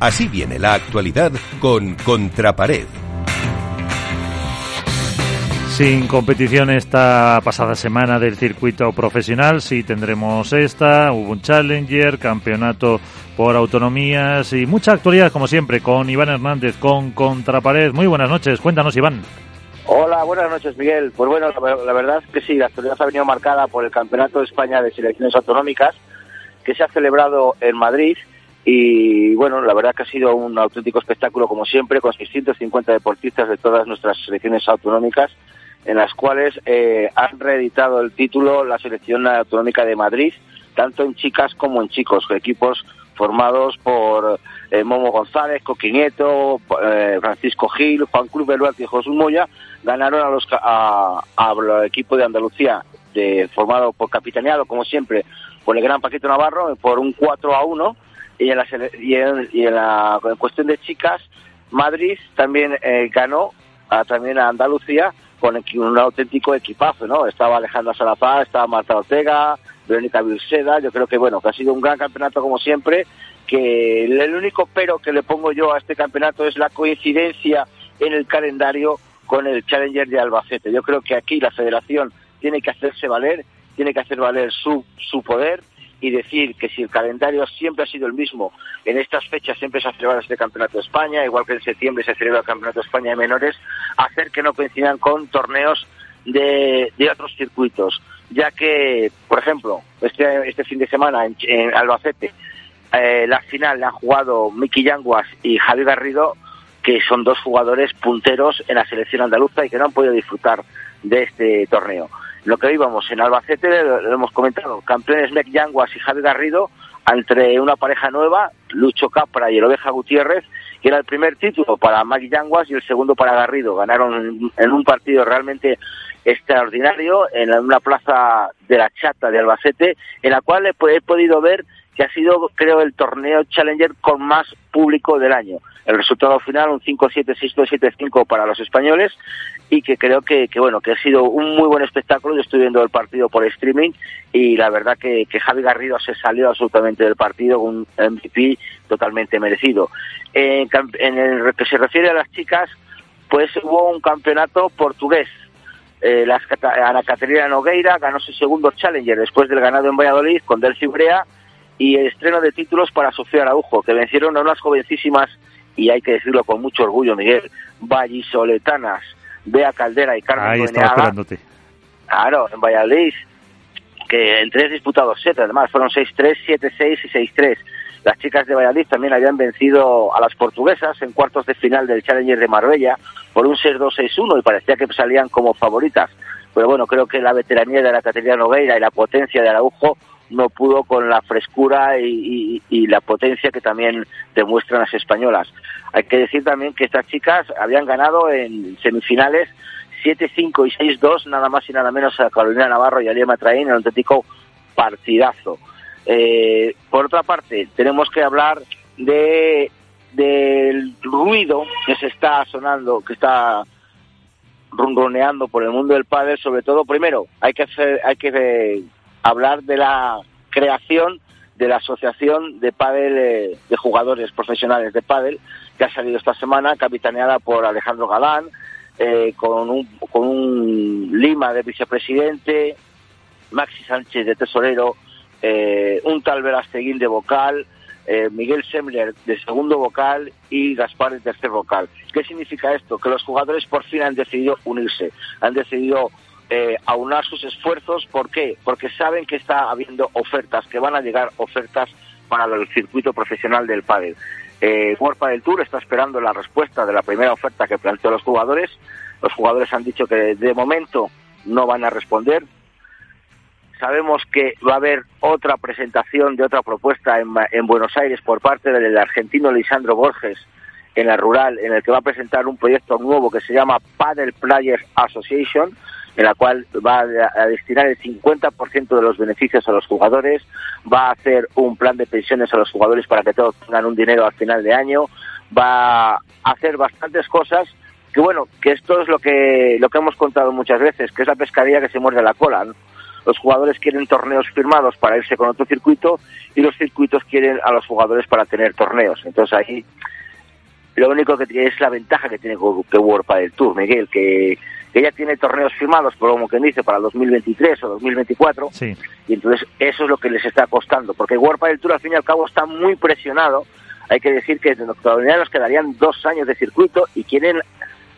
Así viene la actualidad con Contrapared. Sin competición esta pasada semana del circuito profesional, sí tendremos esta, hubo un Challenger, campeonato por autonomías y mucha actualidad como siempre con Iván Hernández con Contrapared. Muy buenas noches, cuéntanos Iván. Hola, buenas noches Miguel. Pues bueno, la, verdad es que sí, la actualidad ha venido marcada por el Campeonato de España de Selecciones Autonómicas que se ha celebrado en Madrid y bueno, la verdad que ha sido un auténtico espectáculo como siempre con 650 deportistas de todas nuestras selecciones autonómicas en las cuales eh, han reeditado el título la selección autonómica de Madrid, tanto en chicas como en chicos, equipos formados por eh, Momo González, Coquinieto, eh, Francisco Gil, Juan Cruz Beluarte y José Moya, ganaron a los a, equipo de Andalucía, de, formado por capitaneado, como siempre, por el gran Paquito Navarro, por un 4 a 1, y en la, y en, la cuestión de chicas, Madrid también ganó a, también a Andalucía con un auténtico equipazo, ¿no? Estaba Alejandra Salazar, estaba Marta Ortega, Verónica Vilseda, yo creo que, bueno, que ha sido un gran campeonato como siempre, que el único pero que le pongo yo a este campeonato es la coincidencia en el calendario con el Challenger de Albacete. Yo creo que aquí la federación tiene que hacerse valer, tiene que hacer valer su, su poder y decir que si el calendario siempre ha sido el mismo, en estas fechas siempre se ha celebrado este Campeonato de España, igual que en septiembre se celebra el Campeonato de España de menores, hacer que no coincidan con torneos de, otros circuitos, ya que, por ejemplo, este, este fin de semana en, Albacete, eh, la final la han jugado Miki Yanguas y Javi Garrido, que son dos jugadores punteros en la selección andaluza y que no han podido disfrutar de este torneo lo que íbamos en Albacete, lo, hemos comentado, campeones Mec Yanguas y Javi Garrido, entre una pareja nueva, Lucho Capra y el Oveja Gutiérrez, que era el primer título para Magui Yanguas y el segundo para Garrido. Ganaron en un partido realmente extraordinario en una plaza de la Chata de Albacete, en la cual he podido ver que ha sido, creo, el torneo Challenger con más público del año. El resultado final, un 5-7-6-2-7-5 para los españoles y que creo que, que, bueno, que ha sido un muy buen espectáculo. Yo estoy viendo el partido por streaming y la verdad que, que Javi Garrido se salió absolutamente del partido, un MVP totalmente merecido. En, en el que se refiere a las chicas, pues hubo un campeonato portugués eh, Ana Caterina Nogueira ganó su segundo Challenger después del ganado en Valladolid con Delci Brea y el estreno de títulos para Sofía Araujo, que vencieron a unas jovencísimas, y hay que decirlo con mucho orgullo, Miguel, vallisoletanas, Bea Caldera y Carmen Ahí estaba esperándote. Claro, en Valladolid, que en tres disputados set, además fueron 6-3, 7-6 y 6-3. Las chicas de Valladolid también habían vencido a las portuguesas en cuartos de final del Challenger de Marbella por un 6-2-6-1 y parecía que salían como favoritas. Pero bueno, creo que la veteranía de la Caterina Nogueira y la potencia de Araujo no pudo con la frescura y, la potencia que también demuestran las españolas. Hay que decir también que estas chicas habían ganado en semifinales 7-5 y 6-2, nada más y nada menos a Carolina Navarro y a Lía Matraín, en un auténtico partidazo. Eh, por otra parte, tenemos que hablar de del ruido que se está sonando, que está ronroneando por el mundo del pádel, sobre todo, primero, hay que hacer, hay que hablar de la creación de la Asociación de Padel eh, de Jugadores Profesionales de Padel, que ha salido esta semana, capitaneada por Alejandro Galán, eh, con, un, con un Lima de vicepresidente, Maxi Sánchez de tesorero, eh, un tal Verasteguín de vocal, Miguel Semler de segundo vocal y Gaspar de tercer vocal. ¿Qué significa esto? Que los jugadores por fin han decidido unirse, han decidido eh, aunar sus esfuerzos. ¿Por qué? Porque saben que está habiendo ofertas, que van a llegar ofertas para el circuito profesional del pádel. Eh, World Tour está esperando la respuesta de la primera oferta que planteó los jugadores. Los jugadores han dicho que de momento no van a responder. Sabemos que va a haber otra presentación de otra propuesta en, en Buenos Aires por parte del argentino Lisandro Borges en la rural, en el que va a presentar un proyecto nuevo que se llama Padel Players Association, en la cual va a, destinar el 50% de los beneficios a los jugadores, va a hacer un plan de pensiones a los jugadores para que todos tengan un dinero al final de año, va a hacer bastantes cosas que bueno, que esto es lo que lo que hemos contado muchas veces, que es la pescadilla que se muerde la cola. los jugadores quieren torneos firmados para irse con otro circuito y los circuitos quieren a los jugadores para tener torneos. Entonces ahí lo único que tiene es la ventaja que tiene que World del Tour, Miguel, que, que ya tiene torneos firmados, como quien dice, para el 2023 o 2024. Sí. Y entonces eso es lo que les está costando, porque World del Tour al fin y al cabo está muy presionado. Hay que decir que todavía nos quedarían dos años de circuito y quieren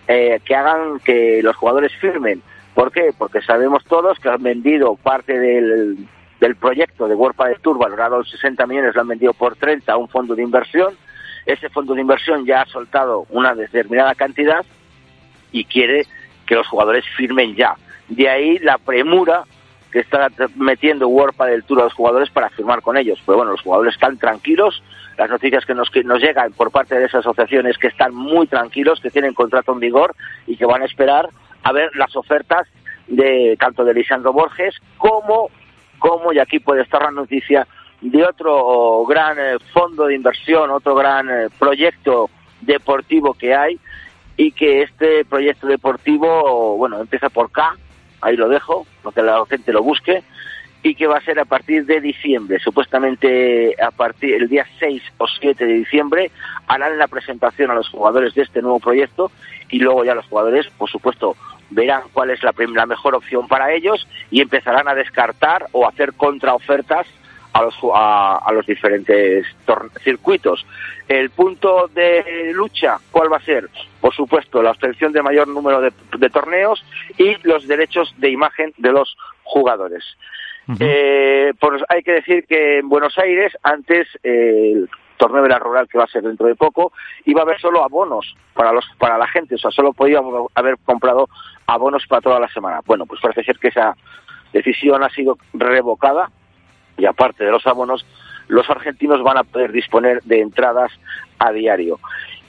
eh, que hagan que los jugadores firmen. ¿Por qué? Porque sabemos todos que han vendido parte del, del proyecto de World del Tour valorado en 60 millones, lo han vendido por 30 a un fondo de inversión ese fondo de inversión ya ha soltado una determinada cantidad y quiere que los jugadores firmen ya. De ahí la premura que está metiendo World del Tour a los jugadores para firmar con ellos. Pero bueno, los jugadores están tranquilos. Las noticias que nos, llegan por parte de esa asociación es que están muy tranquilos, que tienen contrato en vigor y que van a esperar a ver las ofertas de tanto de Lisandro Borges como, como y aquí puede estar la noticia, de otro gran eh, fondo de inversión, otro gran eh, proyecto deportivo que hay y que este proyecto deportivo, bueno, empieza por K, ahí lo dejo, para que la gente lo busque, y que va a ser a partir de diciembre, supuestamente a partir el día 6 o 7 de diciembre harán la presentación a los jugadores de este nuevo proyecto y luego ya los jugadores, por supuesto, verán cuál es la, la mejor opción para ellos y empezarán a descartar o hacer contraofertas a los, a, los diferentes circuitos. El punto de lucha, ¿cuál va a ser? Por supuesto, la obtención de mayor número de, torneos y los derechos de imagen de los jugadores. Eh, pues hay que decir que en Buenos Aires, antes eh, el torneo de la rural que va a ser dentro de poco, iba a haber solo abonos para los para la gente, o sea, solo podíamos haber comprado abonos para toda la semana. Bueno, pues parece ser que esa decisión ha sido revocada y aparte de los abonos, los argentinos van a poder disponer de entradas a diario.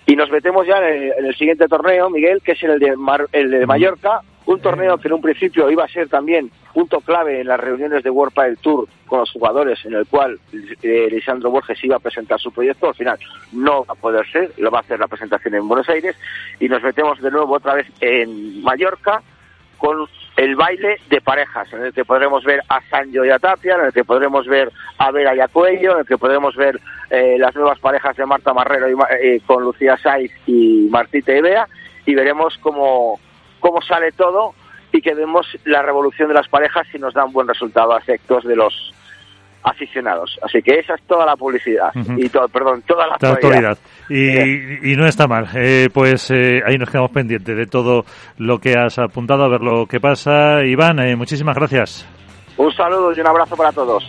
Y nos metemos ya en el, siguiente torneo, Miguel, que es el de, el de Mallorca, un torneo que en un principio iba a ser también punto clave en las reuniones de World Padel Tour con los jugadores, en el cual eh, Lisandro Borges iba a presentar su proyecto. Al final no va a poder ser, lo va a hacer la presentación en Buenos Aires. Y nos metemos de nuevo otra vez en Mallorca con el baile de parejas, en el que podremos ver a Sancho y a Tapia, en el que podremos ver a Vera y a Cuello, en el que podremos ver eh, las nuevas parejas de Marta Marrero y, eh, con Lucía Saiz y Martita y Bea, y veremos cómo, cómo sale todo y que vemos la revolución de las parejas si nos da un buen resultado a efectos de los aficionados. Así que esa es toda la publicidad y todo, perdón, toda la actualidad. Y, y, no está mal. Eh, pues eh, ahí nos quedamos pendientes de todo lo que has apuntado, a ver lo que pasa. Iván, eh, muchísimas gracias. Un saludo y un abrazo para todos.